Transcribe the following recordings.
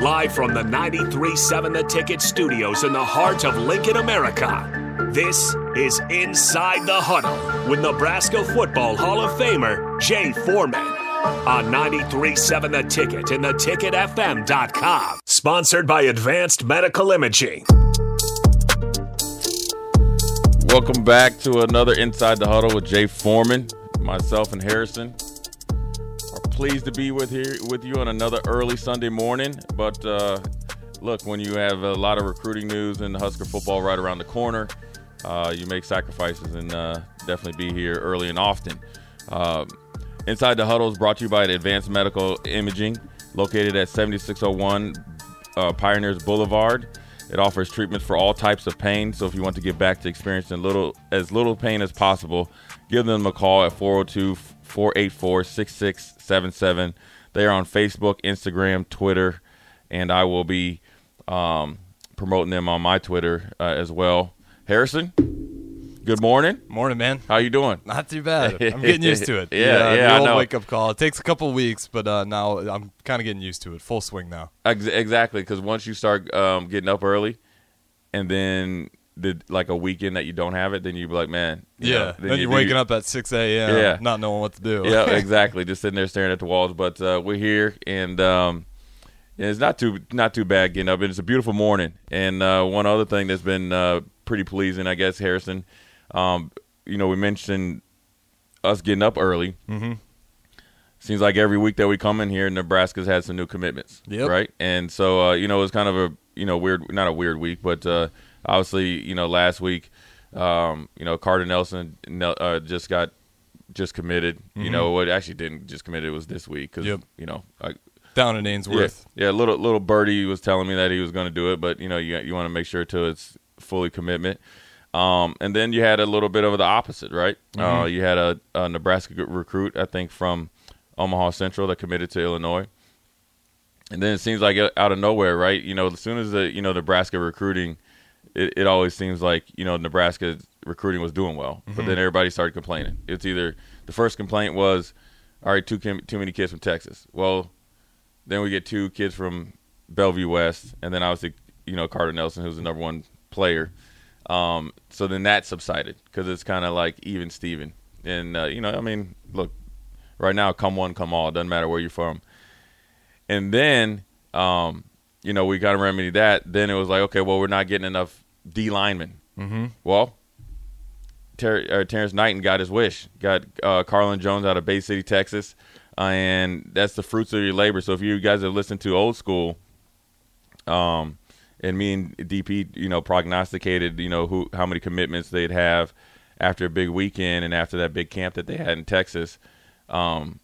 Live from the 93.7 The Ticket studios in the heart of Lincoln, America. This is Inside the Huddle with Nebraska Football Hall of Famer Jay Foreman on 93.7 The Ticket and theticketfm.com. Sponsored by Advanced Medical Imaging. Welcome back to another Inside the Huddle with Jay Foreman. Myself and Harrison pleased to be with here with you on another early Sunday morning. But uh, look, when you have a lot of recruiting news and the Husker football right around the corner, uh, you make sacrifices and uh, definitely be here early and often. Um, Inside the Huddle is brought to you by Advanced Medical Imaging, located at 7601 uh, Pioneers Boulevard. It offers treatments for all types of pain. So if you want to get back to experiencing little as little pain as possible, give them a call at 402-484-6677. They are on Facebook, Instagram, Twitter, and I will be um, promoting them on my Twitter uh, as well. Harrison, good morning. Morning, man. How you doing? Not too bad. I'm getting used to it. Yeah, the yeah, I old know. wake up call. It takes a couple weeks, but uh, now I'm kind of getting used to it. Full swing now. Ex- exactly, because once you start um, getting up early, and then the like a weekend that you don't have it, then you be like, man, you yeah. know, then you you're waking up at 6 a.m. Yeah. Not knowing what to do. yeah, exactly. Just sitting there staring at the walls. But uh, we're here, and um, yeah, it's not too not too bad getting up. And it's a beautiful morning. And uh, one other thing that's been uh, pretty pleasing, I guess, Harrison. Um, you know, we mentioned us getting up early. Mm-hmm. Seems like every week that we come in here, Nebraska's had some new commitments. Yep. Right, and so uh, you know, it was kind of a you know weird, not a weird week, but uh, obviously, you know, last week, um, you know, Carter Nelson uh, just got just committed. You know, what actually didn't just commit it was this week because Yep. you know, I, Down in Ainsworth. yeah, yeah, little little birdie was telling me that he was going to do it, but you know, you you want to make sure till it's fully commitment. Um, and then you had a little bit of the opposite, right? Uh, you had a, a Nebraska recruit, I think, from Omaha Central that committed to Illinois. And then it seems like uh, out of nowhere, right? You know, as soon as the you know Nebraska recruiting, it, it always seems like you know Nebraska recruiting was doing well, but then everybody started complaining. It's either the first complaint was, all right, too too many kids from Texas. Well, then we get two kids from Bellevue West, and then obviously you know Carter Nelson, who's the number one player. Um, so then that subsided because it's kind of like even Steven. And uh, you know, I mean, look, right now, come one, come all. It doesn't matter where you're from. And then, um, you know, we got to remedy that. Then it was like, okay, well, we're not getting enough D linemen. Mm-hmm. Well, Ter- uh, Terrance Knighton got his wish. Got uh, Carlin Jones out of Bay City, Texas, uh, and that's the fruits of your labor. So if you guys have listened to old school, um, and me and DP, you know, prognosticated, you know, who how many commitments they'd have after a big weekend and after that big camp that they had in Texas. Um,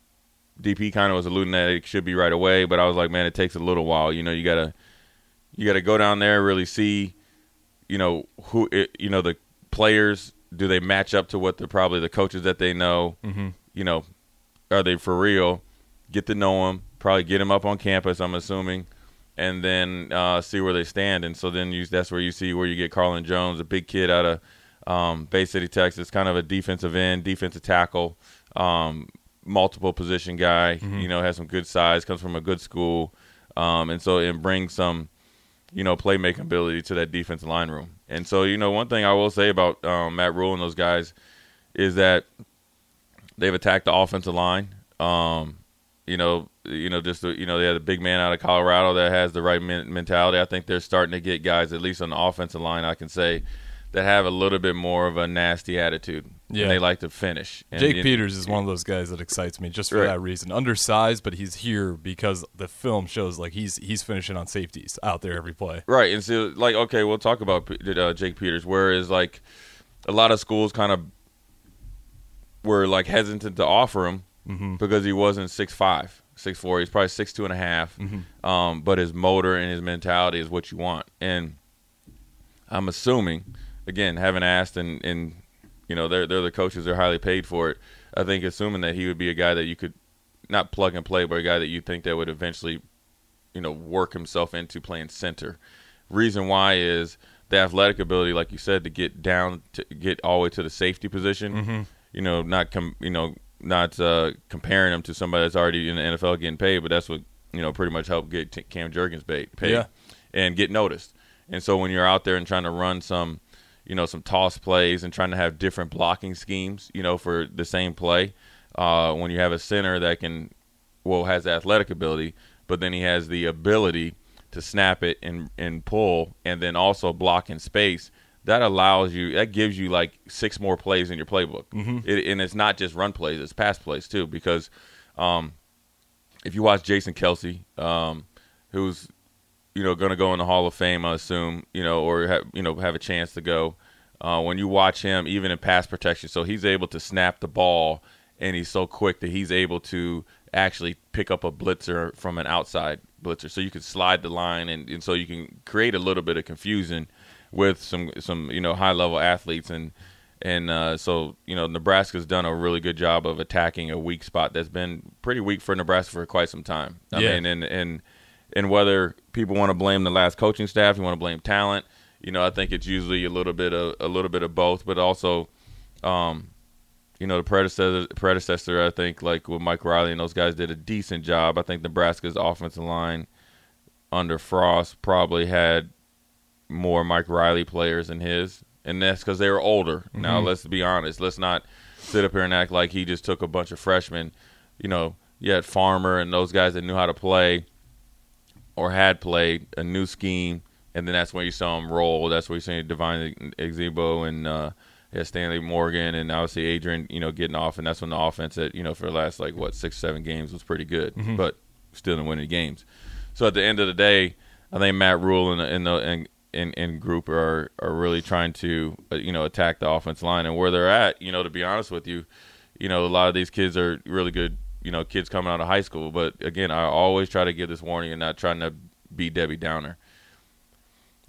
DP kind of was alluding that it should be right away, but I was like, man, it takes a little while. You know, you gotta you gotta go down there and really see, you know, who it, you know the players. Do they match up to what the probably the coaches that they know? Mm-hmm. You know, are they for real? Get to know them. Probably get them up on campus. I'm assuming, and then uh, see where they stand. And so then you that's where you see where you get Carlin Jones, a big kid out of um, Bay City, Texas, kind of a defensive end, defensive tackle, um, multiple position guy. You know, has some good size, comes from a good school, um, and so it brings some, you know, playmaking ability to that defensive line room. And so, you know, one thing I will say about um, Matt Rhule and those guys is that they've attacked the offensive line. Um, you know, you know, just you know, they had a big man out of Colorado that has the right men- mentality. I think they're starting to get guys, at least on the offensive line, I can say, that have a little bit more of a nasty attitude. Yeah. and they like to finish. And, Jake Peters is one of those guys that excites me just for Right. that reason. Undersized, but he's here because the film shows like he's he's finishing on safeties out there every play. Right, and so like okay, we'll talk about uh, Jake Peters. Whereas like a lot of schools kind of were like hesitant to offer him because he wasn't six five, six four. He's probably six two and a half. Um, but his motor and his mentality is what you want. And I'm assuming, again, haven't asked, and and you know they're they're the coaches. They're highly paid for it. I think assuming that he would be a guy that you could not plug and play, but a guy that you think that would eventually you know work himself into playing center. Reason why is the athletic ability, like you said, to get down to get all the way to the safety position. You know, not com- you know not uh, comparing him to somebody that's already in the NFL getting paid, but that's what you know, pretty much help get Cam Jurgens paid, paid Yeah. and get noticed. And so when you're out there and trying to run some, you know, some toss plays and trying to have different blocking schemes, you know, for the same play, uh, when you have a center that can, well, has athletic ability, but then he has the ability to snap it and and pull, and then also block in space. That allows you. That gives you like six more plays in your playbook, mm-hmm. it, and it's not just run plays; it's pass plays too. Because um, if you watch Jason Kelce, um, who's you know going to go in the Hall of Fame, I assume, you know, or have, you know have a chance to go. Uh, when you watch him, even in pass protection, so he's able to snap the ball, and he's so quick that he's able to actually pick up a blitzer from an outside blitzer. So you can slide the line, and, and so you can create a little bit of confusion with some some you know high level athletes and and uh, so you know Nebraska's done a really good job of attacking a weak spot that's been pretty weak for Nebraska for quite some time. I Yeah. mean, and and and whether people want to blame the last coaching staff, you want to blame talent. You know, I think it's usually a little bit of a little bit of both, but also, um, you know, the predecessor predecessor I think like with Mike Riley and those guys did a decent job. I think Nebraska's offensive line under Frost probably had more Mike Riley players than his, and that's because they were older. Now, let's be honest. Let's not sit up here and act like he just took a bunch of freshmen. You know, you had Farmer and those guys that knew how to play or had played a new scheme, and then that's when you saw him roll. That's where you see Devine Ozigbo and uh, yeah, Stanley Morgan and obviously Adrian, you know, getting off, and that's when the offense that you know for the last like what six seven games was pretty good, but still didn't win any games. So at the end of the day, I think Matt Rhule and and the and, and, and group are are really trying to uh, you know attack the offense line and where they're at. You know, to be honest with you, you know a lot of these kids are really good. You know, kids coming out of high school. But again, I always try to give this warning and not trying to be Debbie Downer.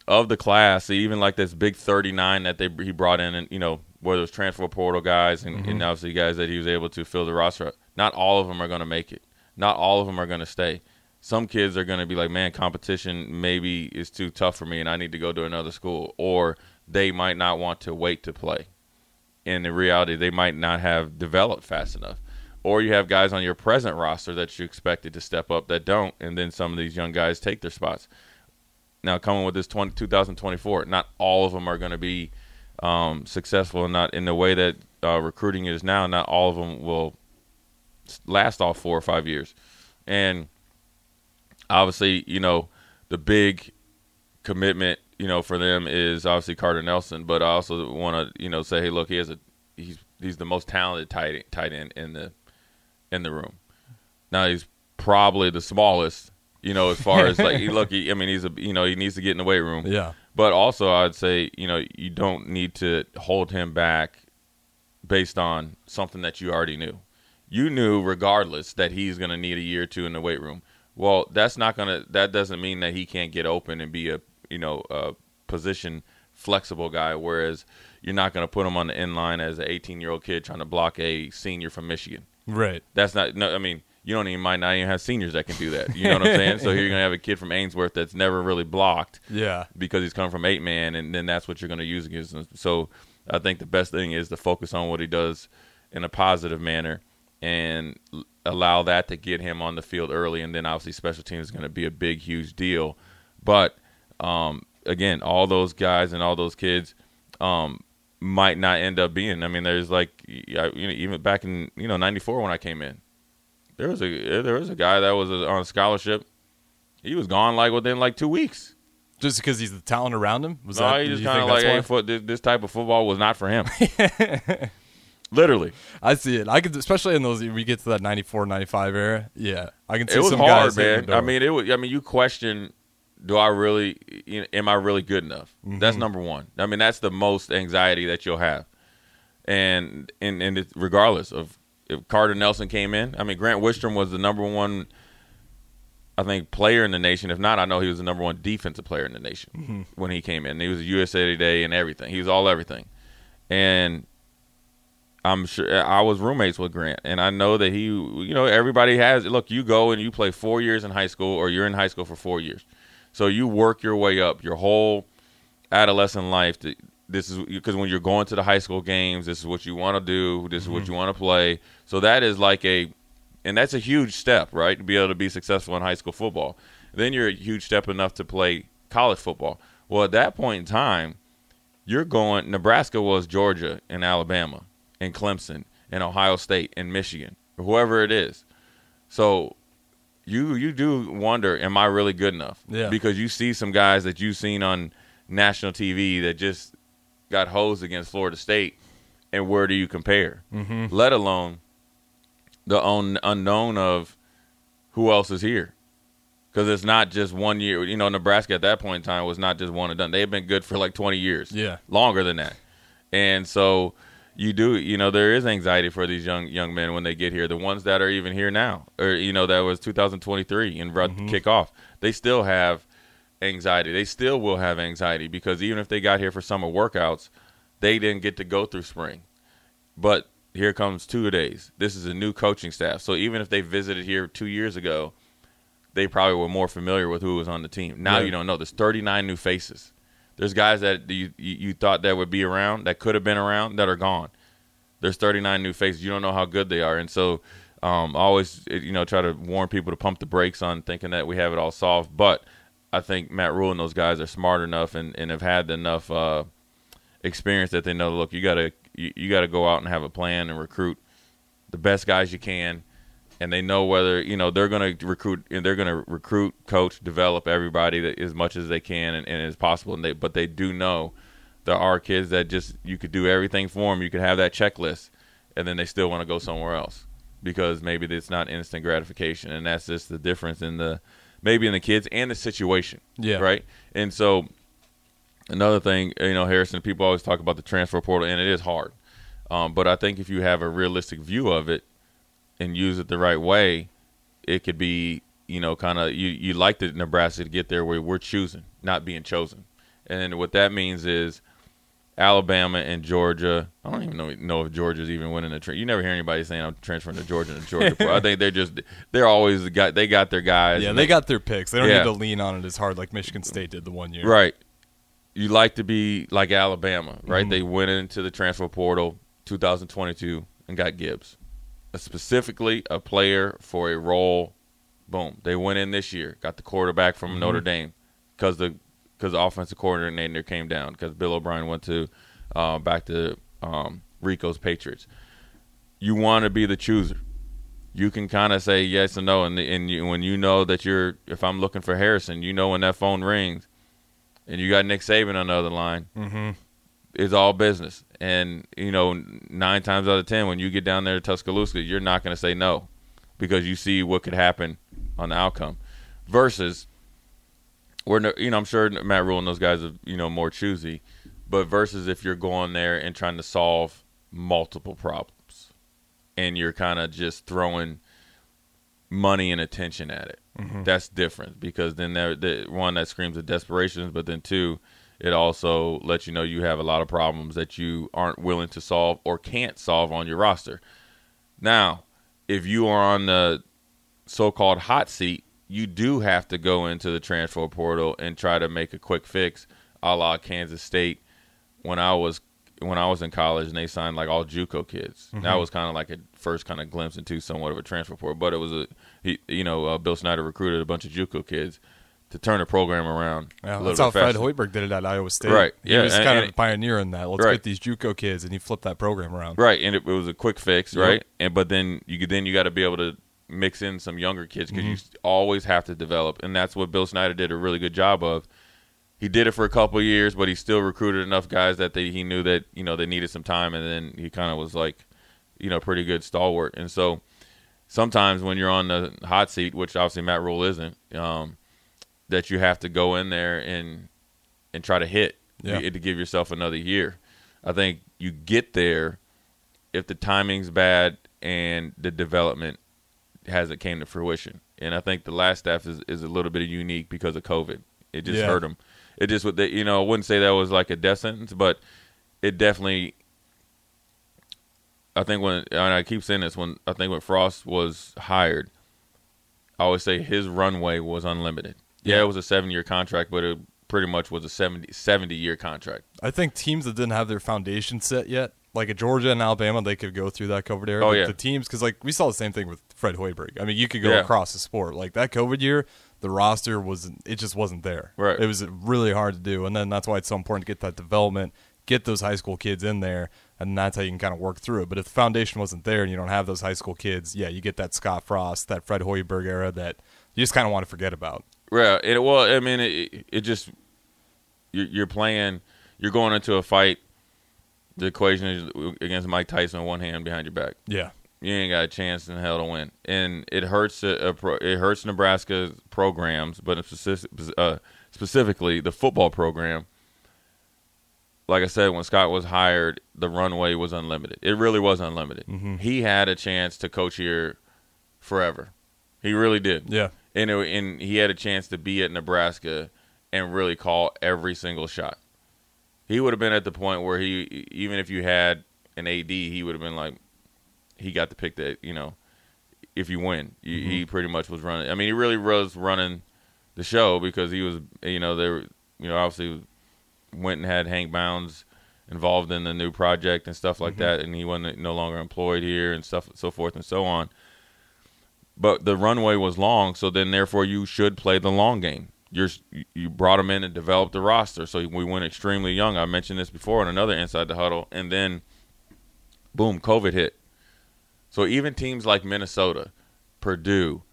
Of the class, even like this big 39 that they he brought in, and you know whether it was transfer portal guys and, and mm-hmm. obviously guys that he was able to fill the roster. Not all of them are going to make it. Not all of them are going to stay some kids are going to be like, man, competition maybe is too tough for me and I need to go to another school. Or they might not want to wait to play. And in the reality, they might not have developed fast enough. Or you have guys on your present roster that you expected to step up that don't, and then some of these young guys take their spots. Now, coming with this 20, 2024, not all of them are going to be um, successful, and not in the way that uh, recruiting is now. Not all of them will last all four or five years, and obviously, you know, the big commitment, you know, for them is obviously Carter Nelson. But I also want to, you know, say, hey, look, he has a he's he's the most talented tight tight end in the in the room. Now he's probably the smallest, you know, as far as like, he look, he, I mean, he's a you know he needs to get in the weight room. Yeah. But also, I'd say you know you don't need to hold him back based on something that you already knew. You knew regardless that he's going to need a year or two in the weight room. Well, that's not going to. That doesn't mean that he can't get open and be a you know a position flexible guy. Whereas you're not going to put him on the end line as an 18 year old kid trying to block a senior from Michigan. Right. That's not. No, I mean, you don't even might not even have seniors that can do that. You know what I'm saying? So here you're gonna have a kid from Ainsworth that's never really blocked Yeah. because he's coming from eight man, and then that's what you're gonna use against him. So I think the best thing is to focus on what he does in a positive manner and allow that to get him on the field early, and then obviously special teams is gonna be a big, huge deal. But um, again, all those guys and all those kids. Um, might not end up being. I mean, there's like, you know, even back in you know '94 when I came in, there was a eh, there was a guy that was uh, on a scholarship. He was gone like within like two weeks. Just because he's the talent around him? Was No, that, he just kind of like, hey, foot, this, this type of football was not for him. Literally, I see it. I could, especially in those, we get to that 94, 95 era. Yeah. I can see it was some hard, guys man. I mean, it was. I mean, you question, do I really? You know, am I really good enough? Mm-hmm. That's number one. I mean, that's the most anxiety that you'll have, and and and it's regardless of if Carter Nelson came in. I mean, Grant Wistrom was the number one. I think player in the nation. If not, I know he was the number one defensive player in the nation Mm-hmm. when he came in. He was a USA Today and everything. He was all everything, and I'm sure I was roommates with Grant, and I know that he, you know, everybody has. Look, you go and you play four years in high school, or you're in high school for four years, so you work your way up your whole adolescent life. To, this is because when you're going to the high school games, this is what you want to do. This is what mm-hmm. you want to play. So that is like a and that's a huge step, right? To be able to be successful in high school football. Then you're a huge step enough to play college football. Well, at that point in time, you're going. Nebraska was Georgia and Alabama and Clemson and Ohio State and Michigan, or whoever it is. So you you do wonder, am I really good enough? Yeah. Because you see some guys that you've seen on national TV that just got hosed against Florida State, and where do you compare? Mm-hmm. Let alone the un- unknown of who else is here. Because it's not just one year. You know, Nebraska at that point in time was not just one and done. They've been good for like 20 years. Yeah. Longer than that. And so you do, you know, there is anxiety for these young young men when they get here. The ones that are even here now, or, you know, that was 2023 and about to mm-hmm. kick off, they still have anxiety. They still will have anxiety because even if they got here for summer workouts, they didn't get to go through spring. But here comes two days. This is a new coaching staff. So even if they visited here two years ago, they probably were more familiar with who was on the team. Now Right. you don't know. There's 39 new faces. There's guys that you, you thought that would be around, that could have been around, that are gone. There's 39 new faces. You don't know how good they are, and so um, I always you know try to warn people to pump the brakes on thinking that we have it all solved. But I think Matt Rhule and those guys are smart enough and, and have had enough uh, experience that they know. Look, you gotta you, you gotta go out and have a plan and recruit the best guys you can, and they know whether you know they're going to recruit and they're going to recruit, coach, develop everybody that, as much as they can and, and as possible. And they but they do know there are kids that just you could do everything for them. You could have that checklist, and then they still want to go somewhere else because maybe it's not instant gratification, and that's just the difference in the maybe in the kids and the situation. Yeah. Right. And so another thing, you know, Harrison, people always talk about the transfer portal, and it is hard. Um, but I think if you have a realistic view of it and use it the right way, it could be, you know, kind of you, you like the Nebraska to get there where we're choosing, not being chosen. And what that means is Alabama and Georgia. I don't even know, know if Georgia's even winning the tra- You never hear anybody saying I'm transferring to Georgia and Georgia. I think they're just they're always the guy. They got their guys. Yeah, and they got their picks. They don't Yeah. need to lean on it as hard like Michigan State did the one year. Right. You like to be like Alabama, right? Mm-hmm. They went into the transfer portal 2022 and got Gibbs, specifically a player for a role. Boom. They went in this year, got the quarterback from Notre Mm-hmm. Dame because the because the offensive coordinator came down because Bill O'Brien went to uh, back to um, Rico's Patriots. You want to be the chooser. You can kind of say yes or no, and the, and you, when you know that you're, if I'm looking for Harrison, you know when that phone rings, and you got Nick Saban on the other line, Mm-hmm. It's all business. And you know, nine times out of ten, when you get down there to Tuscaloosa, you're not going to say no because you see what could happen on the outcome. Versus, we're no- you know, I'm sure Matt Rhule and those guys are you know more choosy, but versus if you're going there and trying to solve multiple problems, and you're kind of just throwing money and attention at it. Mm-hmm. That's different because then there, the one that screams of desperation, but then two, it also lets you know you have a lot of problems that you aren't willing to solve or can't solve on your roster. Now, if you are on the so-called hot seat, you do have to go into the transfer portal and try to make a quick fix, a la Kansas State when I was when I was in college and they signed like all JUCO kids. That was kind of like a first kind of glimpse into somewhat of a transfer portal, but it was a he, you know uh, Bill Snyder recruited a bunch of JUCO kids to turn the program around. Yeah, that's how bit Fred faster. Hoiberg did it at Iowa State. Right, Yeah. He was and- kind and- of a pioneer in that. Let's Right. get these JUCO kids, and he flipped that program around. Right, and it, it was a quick fix, Yep. right? And but then you then you got to be able to mix in some younger kids because you Mm-hmm. always have to develop, and that's what Bill Snyder did a really good job of. He did it for a couple of years, but he still recruited enough guys that they, he knew that you know they needed some time, and then he kind of was like, you know, pretty good stalwart. And so sometimes when you're on the hot seat, which obviously Matt Rhule isn't, um, that you have to go in there and and try to hit Yeah. to give yourself another year. I think you get there if the timing's bad and the development hasn't came to fruition. And I think the last staff is, is a little bit unique because of COVID. It just Yeah. hurt them. It just would, you know, I wouldn't say that was like a death sentence, but it definitely. I think when and I keep saying this when I think when Frost was hired, I always say his runway was unlimited. Yeah, it was a seven year contract, but it pretty much was a 70, 70 year contract. I think teams that didn't have their foundation set yet like a Georgia and Alabama, they could go through that COVID era. Oh, yeah. the teams because like we saw the same thing with Fred Hoiberg. I mean, you could go Yeah. across the sport. Like that COVID year, the roster was it just wasn't there. Right. It was really hard to do, and then that's why it's so important to get that development, get those high school kids in there, and that's how you can kind of work through it. But if the foundation wasn't there and you don't have those high school kids, yeah, you get that Scott Frost, that Fred Hoiberg era that you just kind of want to forget about. Yeah, it well, I mean, it, it just you're, you're playing, you're going into a fight. The equation is against Mike Tyson, one hand behind your back. Yeah. You ain't got a chance in hell to win, and it hurts. A, a pro, it hurts Nebraska's programs, but specific, uh, specifically the football program. Like I said, when Scott was hired, the runway was unlimited. It really was unlimited. He had a chance to coach here forever. He really did Yeah. And it, and he had a chance to be at Nebraska and really call every single shot. He would have been at the point where he even if you had an AD, he would have been like he got to pick that, you know, if you win. You, He mm-hmm. pretty much was running. I mean, he really was running the show because he was, you know, they were, you know, obviously went and had Hank Bounds involved in the new project and stuff like mm-hmm. that, and he wasn't no longer employed here and stuff, so forth and so on. But the runway was long, so then therefore you should play the long game. You're you brought him in and developed the roster, so we went extremely young. I mentioned this before in another inside the huddle, and then boom, COVID hit. So even teams like Minnesota, Purdue,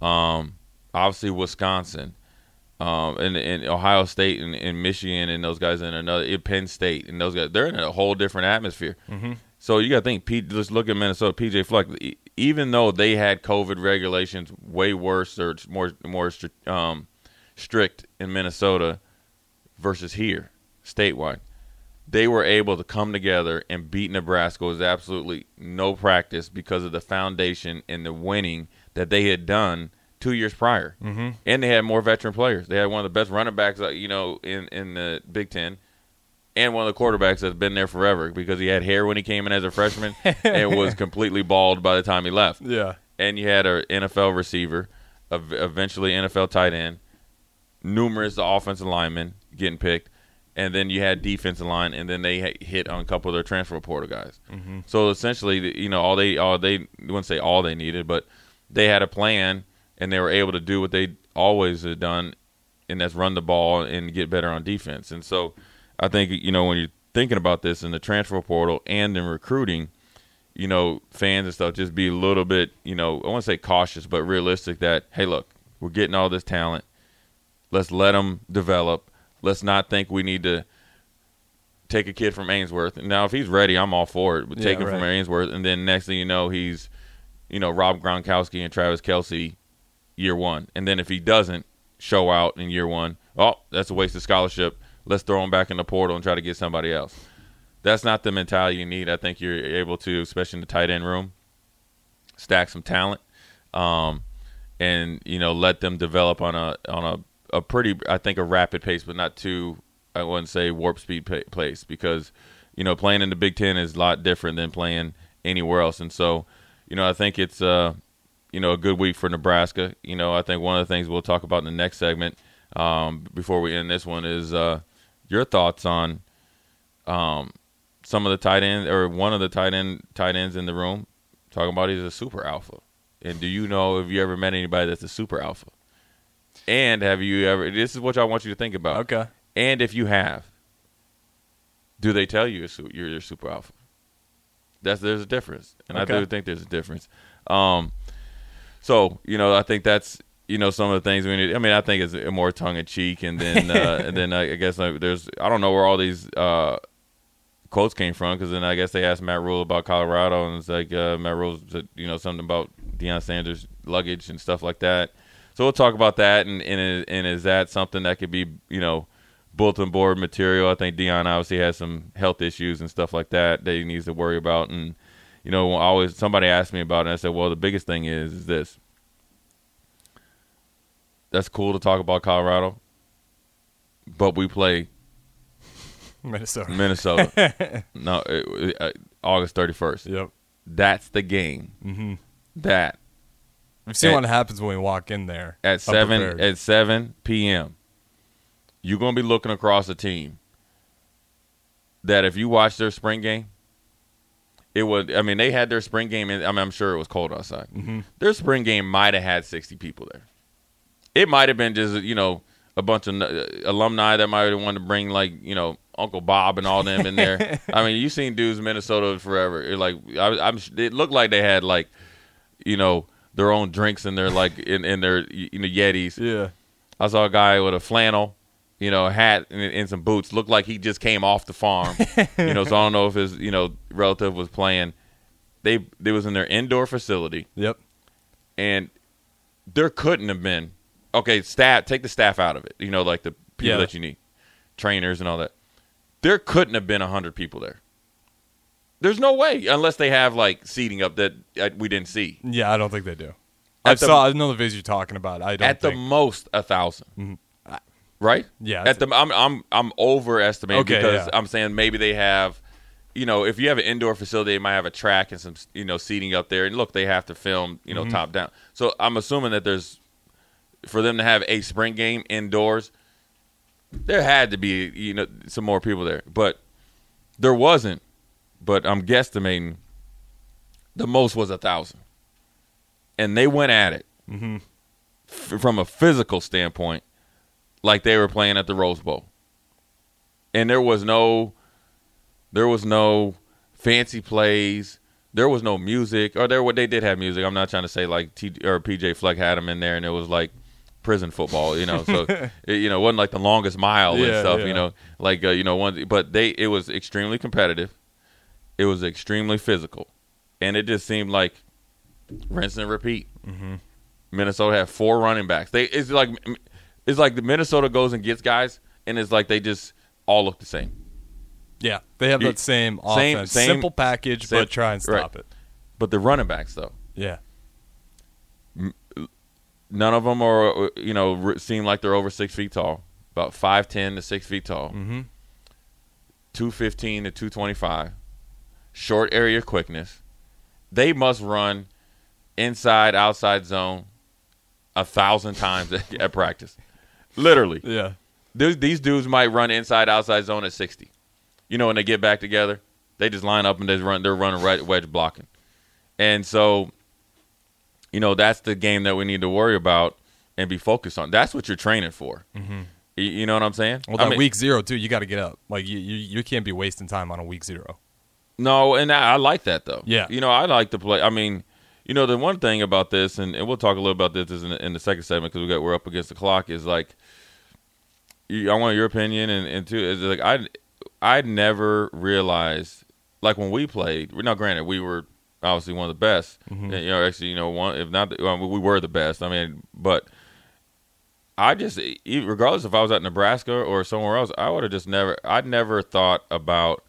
um, obviously Wisconsin, um, and, and Ohio State and, and Michigan and those guys in another Penn State and those guys they're in a whole different atmosphere. Mm-hmm. So you got to think. P, let's look at Minnesota. PJ Fleck, even though they had COVID regulations way worse or more more um, strict in Minnesota versus here statewide, they were able to come together and beat Nebraska with absolutely no practice because of the foundation and the winning that they had done two years prior. Mm-hmm. And they had more veteran players. They had one of the best running backs, uh, you know, in in the Big Ten, and one of the quarterbacks that's been there forever because he had hair when he came in as a freshman and was completely bald by the time he left Yeah. and you had an NFL receiver, eventually NFL tight end, numerous offensive linemen getting picked, and then you had defensive line, and then they hit on a couple of their transfer portal guys. Mm-hmm. So essentially, you know, all they all they wouldn't say all they needed, but they had a plan, and they were able to do what they always had done, and that's run the ball and get better on defense. And so, I think you know when you're thinking about this in the transfer portal and in recruiting you know, fans and stuff, just be a little bit, you know, I want to say cautious, but realistic that, hey, look, we're getting all this talent. Let's let them develop. Let's not think we need to take a kid from Ainsworth. Now, if he's ready, I'm all for it. But Yeah, take him from. Ainsworth, and then next thing you know, he's, you know, Rob Gronkowski and Travis Kelce year one. And then if he doesn't show out in year one, oh, that's a waste of scholarship. Let's throw him back in the portal and try to get somebody else that's not the mentality you need. I think you're able to, especially in the tight end room, stack some talent, um, and you know let them develop on a on a, a pretty, I think, a rapid pace, but not too, I wouldn't say warp speed pa- pace because you know playing in the Big Ten is a lot different than playing anywhere else, and so you know I think it's uh you know a good week for Nebraska. You know I think one of the things we'll talk about in the next segment um, before we end this one is uh, your thoughts on um, some of the tight ends or one of the tight end tight ends in the room talking about he's a super alpha. And do you know if you ever met anybody that's a super alpha? And have you ever? This is what I want you to think about. Okay. And if you have, do they tell you you're you're super alpha? That's there's a difference, and I do think there's a difference. Um, so you know, I think that's you know some of the things we need. I mean, I think it's more tongue in cheek, and then uh, and then I guess like, there's I don't know where all these uh, quotes came from because then I guess they asked Matt Rhule about Colorado, and it's like uh, Matt Rhule said you know something about Deion Sanders' luggage and stuff like that. So we'll talk about that, and and, and is that something that could be you know bulletin board material? I think Deion obviously has some health issues and stuff like that that he needs to worry about, and you know always somebody asked me about it, and I said, well, the biggest thing is is this. That's cool to talk about Colorado, but we play Minnesota. Minnesota. no, it, uh, August thirty first. Yep. That's the game. Mm-hmm. That We've seen And- what happens when we walk in there at seven unprepared. at seven p.m. You're gonna be looking across a team that if you watch their spring game, it was. I mean, they had their spring game. In, I mean, I'm sure it was cold outside. Their spring game might have had 60 people there. It might have been just you know a bunch of uh, alumni that might have wanted to bring like you know Uncle Bob and all them in there. I mean, you seen dudes in Minnesota forever. It, like I, I'm, it looked like they had like you know their own drinks in their like in, in their you know Yetis. Yeah. I saw a guy with a flannel, you know, hat and, and some boots. Looked like he just came off the farm. you know, so I don't know if his you know relative was playing. They they was in their indoor facility, Yep. and there couldn't have been okay. Staff, take the staff out of it. You know, like the people Yeah. that you need, trainers and all that. There couldn't have been hundred people there. There's no way unless they have like seating up that uh, we didn't see. Yeah, I don't think they do. At I the- saw. I know the videos you're talking about. I don't At the most, a 1000 right? Yeah, At the I'm I'm I'm overestimating Okay, because yeah. I'm saying maybe they have, you know, if you have an indoor facility, they might have a track and some you know seating up there. And look, they have to film you know Mm-hmm. top down. So I'm assuming that there's for them to have a spring game indoors. There had to be you know some more people there, but there wasn't. But I'm guesstimating the most was a thousand, and they went at it mm-hmm. f- from a physical standpoint, like they were playing at the Rose Bowl. And there was no, there was no fancy plays. There was no music, or there what they did have music. I'm not trying to say like T or PJ Fleck had them in there, and it was like prison football, you know. So it, you know, it wasn't like the longest mile and stuff, yeah. you know, like uh, you know one. But they, it was extremely competitive. It was extremely physical, and it just seemed like rinse and repeat. Minnesota had four running backs. They it's like it's like the Minnesota goes and gets guys, and it's like they just all look the same. Yeah, they have that same same- offense, same- simple package, same- but try and right. stop it. But the running backs though, Yeah, none of them are you know seem like they're over six feet tall. About five ten to six feet tall. mm-hmm. Two fifteen to two twenty five. Short area quickness. They must run inside outside zone a thousand times at, at practice. Literally. yeah, these, these dudes might run inside outside zone at 60 you know when they get back together they just line up and they run they're running right wedge blocking and so you know that's the game that we need to worry about and be focused on that's what you're training for mm-hmm. you, you know what i'm saying Well, I that mean, week zero too, you got to get up. Like you, you, you can't be wasting time on a week zero. No, and I, I like that though. Yeah. you know, I like to play. I mean, you know, the one thing about this, and, and we'll talk a little about this in the, in the second segment because we got we're up against the clock. Is like, you, I want your opinion, and and two is like I I never realized like when we played. Now, granted, we were obviously one of the best. And, you know, actually, you know, one if not, the, we were the best. I mean, but. I just, regardless if I was at Nebraska or somewhere else, I would have just never, I'd never thought about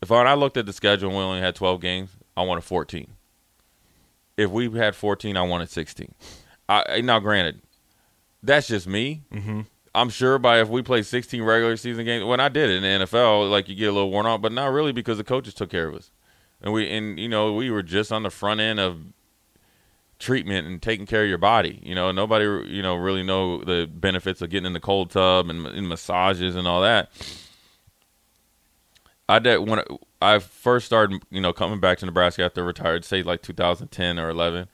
if when I looked at the schedule and we only had 12 games, I wanted 14. If we had 14, I wanted 16. I, now, granted, that's just me. Mm-hmm. I'm sure by if we played 16 regular season games, when I did it in the NFL, like you get a little worn out, but not really because the coaches took care of us, and we and you know we were just on the front end of treatment and taking care of your body. You know, nobody you know really know the benefits of getting in the cold tub and, and massages and all that. I did when I first started, you know, coming back to Nebraska after I retired, say like 2010 or 11.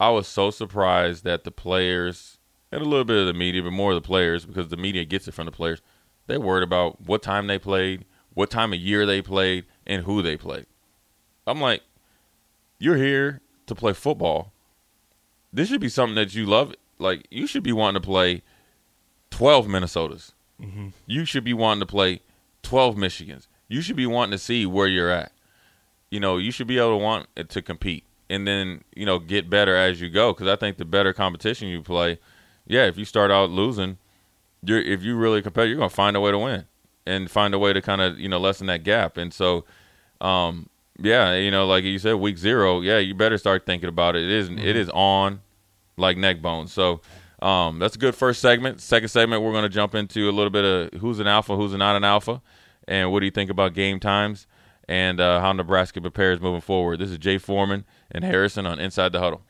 I was so surprised that the players and a little bit of the media, but more of the players because the media gets it from the players. They worried about what time they played, what time of year they played, and who they played. I'm like, you're here to play football. This should be something that you love. Like you should be wanting to play 12 Minnesotas. You should be wanting to play 12 Michigans. You should be wanting to see where you're at. You know, you should be able to want to compete and then, you know, get better as you go cuz I think the better competition you play, yeah, if you start out losing, you're if you really compete, you're going to find a way to win and find a way to kind of, you know, lessen that gap. And so um yeah, you know, like you said week 0, yeah, you better start thinking about it. It is it is on like neck bones. So um, that's a good first segment. Second segment, we're going to jump into a little bit of who's an alpha, who's not an alpha, and what do you think about game times and uh, how Nebraska prepares moving forward. This is Jay Foreman and Harrison on Inside the Huddle.